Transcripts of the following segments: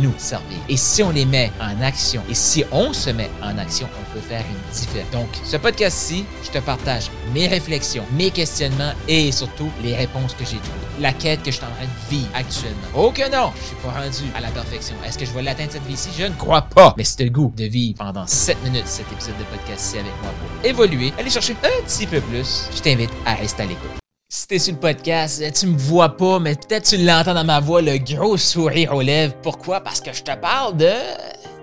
nous servir. Et si on les met en action, et si on se met en action, on peut faire une différence. Donc, ce podcast-ci, je te partage mes réflexions, mes questionnements et surtout les réponses que j'ai trouvées. La quête que je suis en train de vivre actuellement. Oh que non, je suis pas rendu à la perfection. Est-ce que je vais l'atteindre cette vie-ci? Je ne crois pas. Mais c'est le goût de vivre pendant 7 minutes cet épisode de podcast-ci avec moi pour évoluer, aller chercher un petit peu plus. Je t'invite à rester à l'écoute. Si t'es sur le podcast, tu me vois pas, mais peut-être tu l'entends dans ma voix, le gros sourire aux lèvres. Pourquoi? Parce que je te parle de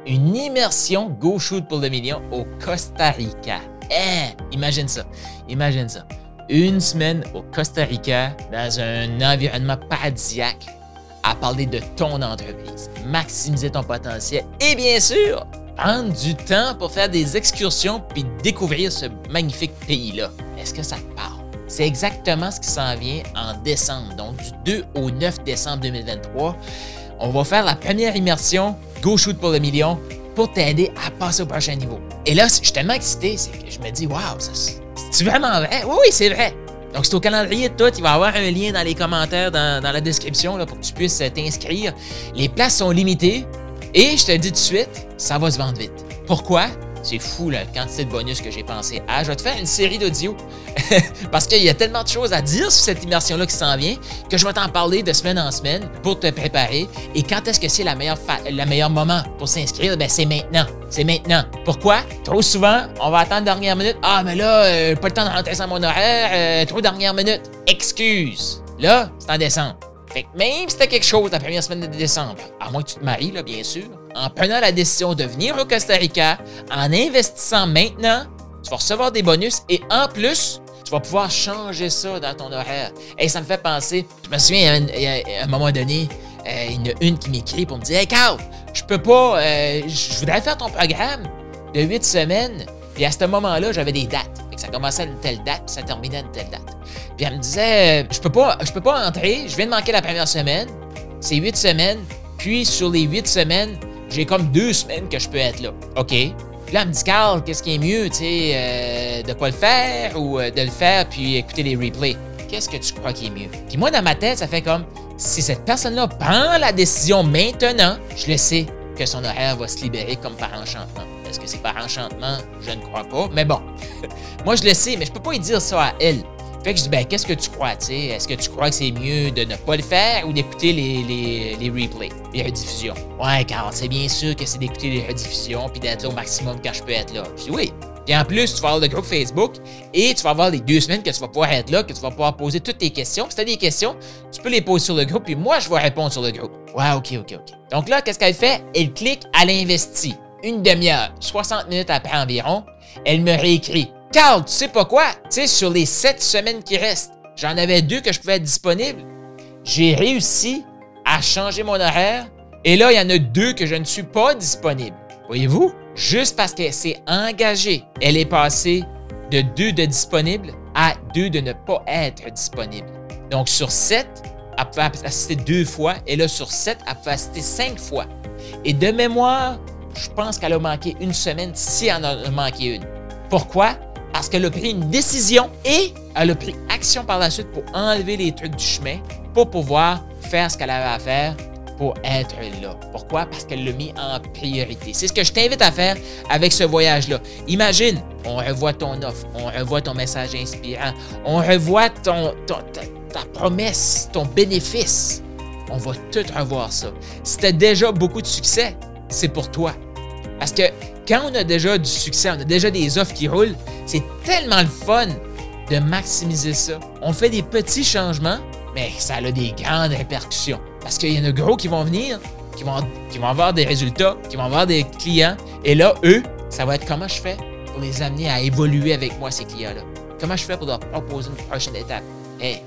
une immersion Go Shoot pour le million au Costa Rica. Eh, imagine ça. Imagine ça. Une semaine au Costa Rica, dans un environnement paradisiaque, à parler de ton entreprise, maximiser ton potentiel et bien sûr, prendre du temps pour faire des excursions puis découvrir ce magnifique pays-là. Est-ce que ça te parle? C'est exactement ce qui s'en vient en décembre. Donc, du 2 au 9 décembre 2023, on va faire la première immersion Go Shoot pour le million pour t'aider à passer au prochain niveau. Et là, je suis tellement excité, que je me dis, waouh, c'est vraiment vrai? Oui, oui, c'est vrai. Donc, c'est au calendrier de tout. Il va y avoir un lien dans les commentaires, dans, la description, pour que tu puisses t'inscrire. Les places sont limitées. Et je te dis tout de suite, ça va se vendre vite. Pourquoi? C'est fou la quantité de bonus que j'ai pensé. Ah, je vais te faire une série d'audio. Parce qu'il y a tellement de choses à dire sur cette immersion-là qui s'en vient que je vais t'en parler de semaine en semaine pour te préparer. Et quand est-ce que c'est la meilleure le meilleur moment pour s'inscrire? Ben, c'est maintenant. C'est maintenant. Pourquoi? Trop souvent, on va attendre dernière minute. Ah, mais là, euh, pas le temps de rentrer dans mon horaire. Euh, trop dernière minute. Excuse. Là, c'est en décembre. Fait que même si t'as quelque chose la première semaine de décembre, à moins que tu te maries, là, bien sûr, en prenant la décision de venir au Costa Rica, en investissant maintenant, tu vas recevoir des bonus et en plus, tu vas pouvoir changer ça dans ton horaire. Et ça me fait penser, je me souviens, à un, moment donné, euh, il y en a une qui m'écrit pour me dire Hey Carl, je peux pas, euh, je voudrais faire ton programme de huit semaines. Puis à ce moment-là, j'avais des dates. ça commençait à une telle date, puis ça terminait à une telle date. Puis elle me disait Je peux pas, je peux pas entrer, je viens de manquer la première semaine. C'est huit semaines. Puis sur les huit semaines, j'ai comme deux semaines que je peux être là. OK. Puis là, elle me dit, Carl, qu'est-ce qui est mieux, tu sais, euh, de pas le faire ou euh, de le faire puis écouter les replays? Qu'est-ce que tu crois qui est mieux? Puis moi, dans ma tête, ça fait comme, si cette personne-là prend la décision maintenant, je le sais que son horaire va se libérer comme par enchantement. Est-ce que c'est par enchantement? Je ne crois pas. Mais bon, moi, je le sais, mais je peux pas lui dire ça à elle. Fait que je dis, ben, qu'est-ce que tu crois, tu sais? Est-ce que tu crois que c'est mieux de ne pas le faire ou d'écouter les, les, les, replays, les rediffusions? Ouais, car c'est bien sûr que c'est d'écouter les rediffusions puis d'être là au maximum quand je peux être là. Je dis oui. Et en plus, tu vas avoir le groupe Facebook et tu vas avoir les deux semaines que tu vas pouvoir être là, que tu vas pouvoir poser toutes tes questions. Si tu as des questions, tu peux les poser sur le groupe, puis moi, je vais répondre sur le groupe. Ouais, OK, OK, OK. Donc là, qu'est-ce qu'elle fait? Elle clique à l'investi. Une demi-heure, 60 minutes après environ, elle me réécrit Carl, tu sais pas quoi? Tu sais, sur les sept semaines qui restent, j'en avais deux que je pouvais être disponible. J'ai réussi à changer mon horaire et là, il y en a deux que je ne suis pas disponible. Voyez-vous? Juste parce qu'elle s'est engagée, elle est passée de deux de disponible à deux de ne pas être disponible. Donc, sur sept, elle pouvait assister deux fois et là, sur sept, elle pouvait assister cinq fois. Et de mémoire, je pense qu'elle a manqué une semaine si elle en a manqué une. Pourquoi? Parce qu'elle a pris une décision et elle a pris action par la suite pour enlever les trucs du chemin pour pouvoir faire ce qu'elle avait à faire pour être là. Pourquoi? Parce qu'elle l'a mis en priorité. C'est ce que je t'invite à faire avec ce voyage-là. Imagine, on revoit ton offre, on revoit ton message inspirant, on revoit ta, ta, promesse, ton bénéfice. On va tout revoir ça. Si tu déjà beaucoup de succès, c'est pour toi. Parce que quand on a déjà du succès, on a déjà des offres qui roulent, c'est tellement le fun de maximiser ça. On fait des petits changements, mais ça a des grandes répercussions. Parce qu'il y en a gros qui vont venir, qui vont, qui vont avoir des résultats, qui vont avoir des clients. Et là, eux, ça va être comment je fais pour les amener à évoluer avec moi, ces clients-là? Comment je fais pour leur proposer une prochaine étape? Hey,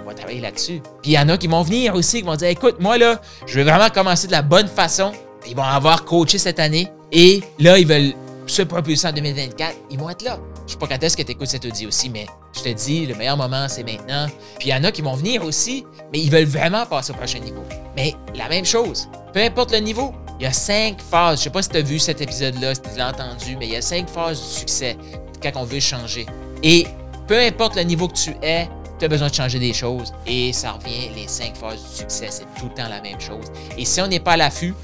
on va travailler là-dessus. Puis il y en a qui vont venir aussi, qui vont dire Écoute, moi là, je veux vraiment commencer de la bonne façon ils vont avoir coaché cette année et là, ils veulent se propulser en 2024. Ils vont être là. Je sais pas quand est-ce que tu écoutes cet audio aussi, mais je te dis, le meilleur moment, c'est maintenant. Puis il y en a qui vont venir aussi, mais ils veulent vraiment passer au prochain niveau. Mais la même chose, peu importe le niveau, il y a cinq phases. Je sais pas si tu as vu cet épisode-là, si tu l'as entendu, mais il y a cinq phases du succès quand on veut changer. Et peu importe le niveau que tu es, tu as besoin de changer des choses et ça revient, les cinq phases du succès, c'est tout le temps la même chose. Et si on n'est pas à l'affût,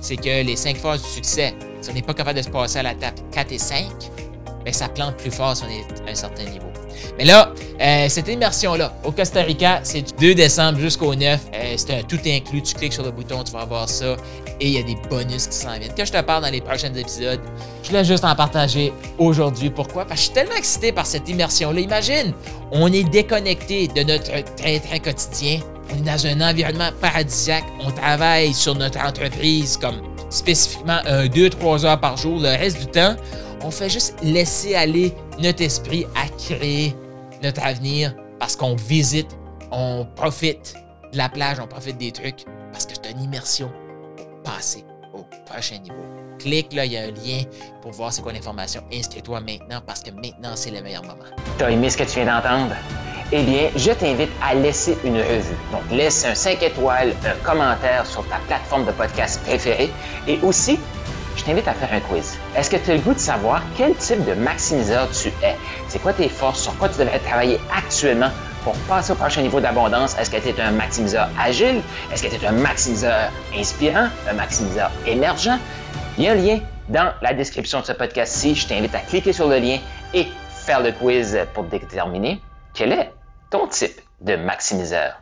c'est que les cinq phases du succès, si on n'est pas capable de se passer à la table 4 et 5, bien, ça plante plus fort si on est à un certain niveau. Mais là, euh, cette immersion-là, au Costa Rica, c'est du 2 décembre jusqu'au 9. Euh, c'est un tout inclus. Tu cliques sur le bouton, tu vas voir ça. Et il y a des bonus qui s'en viennent. Que je te parle dans les prochains épisodes, je voulais juste en partager aujourd'hui. Pourquoi? Parce que je suis tellement excité par cette immersion-là. Imagine, on est déconnecté de notre train-train quotidien. On est dans un environnement paradisiaque. On travaille sur notre entreprise comme spécifiquement un, deux, trois heures par jour. Le reste du temps, on fait juste laisser aller notre esprit à créer notre avenir parce qu'on visite, on profite de la plage, on profite des trucs parce que c'est une immersion pour passer au prochain niveau. Clique là, il y a un lien pour voir c'est quoi l'information. Inscris-toi maintenant parce que maintenant c'est le meilleur moment. T'as aimé ce que tu viens d'entendre? Eh bien, je t'invite à laisser une revue. Donc, laisse un 5 étoiles, un commentaire sur ta plateforme de podcast préférée et aussi je t'invite à faire un quiz. Est-ce que tu as le goût de savoir quel type de maximiseur tu es? C'est quoi tes forces? Sur quoi tu devrais travailler actuellement pour passer au prochain niveau d'abondance? Est-ce que tu es un maximiseur agile? Est-ce que tu es un maximiseur inspirant? Un maximiseur émergent? Il y a un lien dans la description de ce podcast-ci. Je t'invite à cliquer sur le lien et faire le quiz pour déterminer quel est ton type de maximiseur.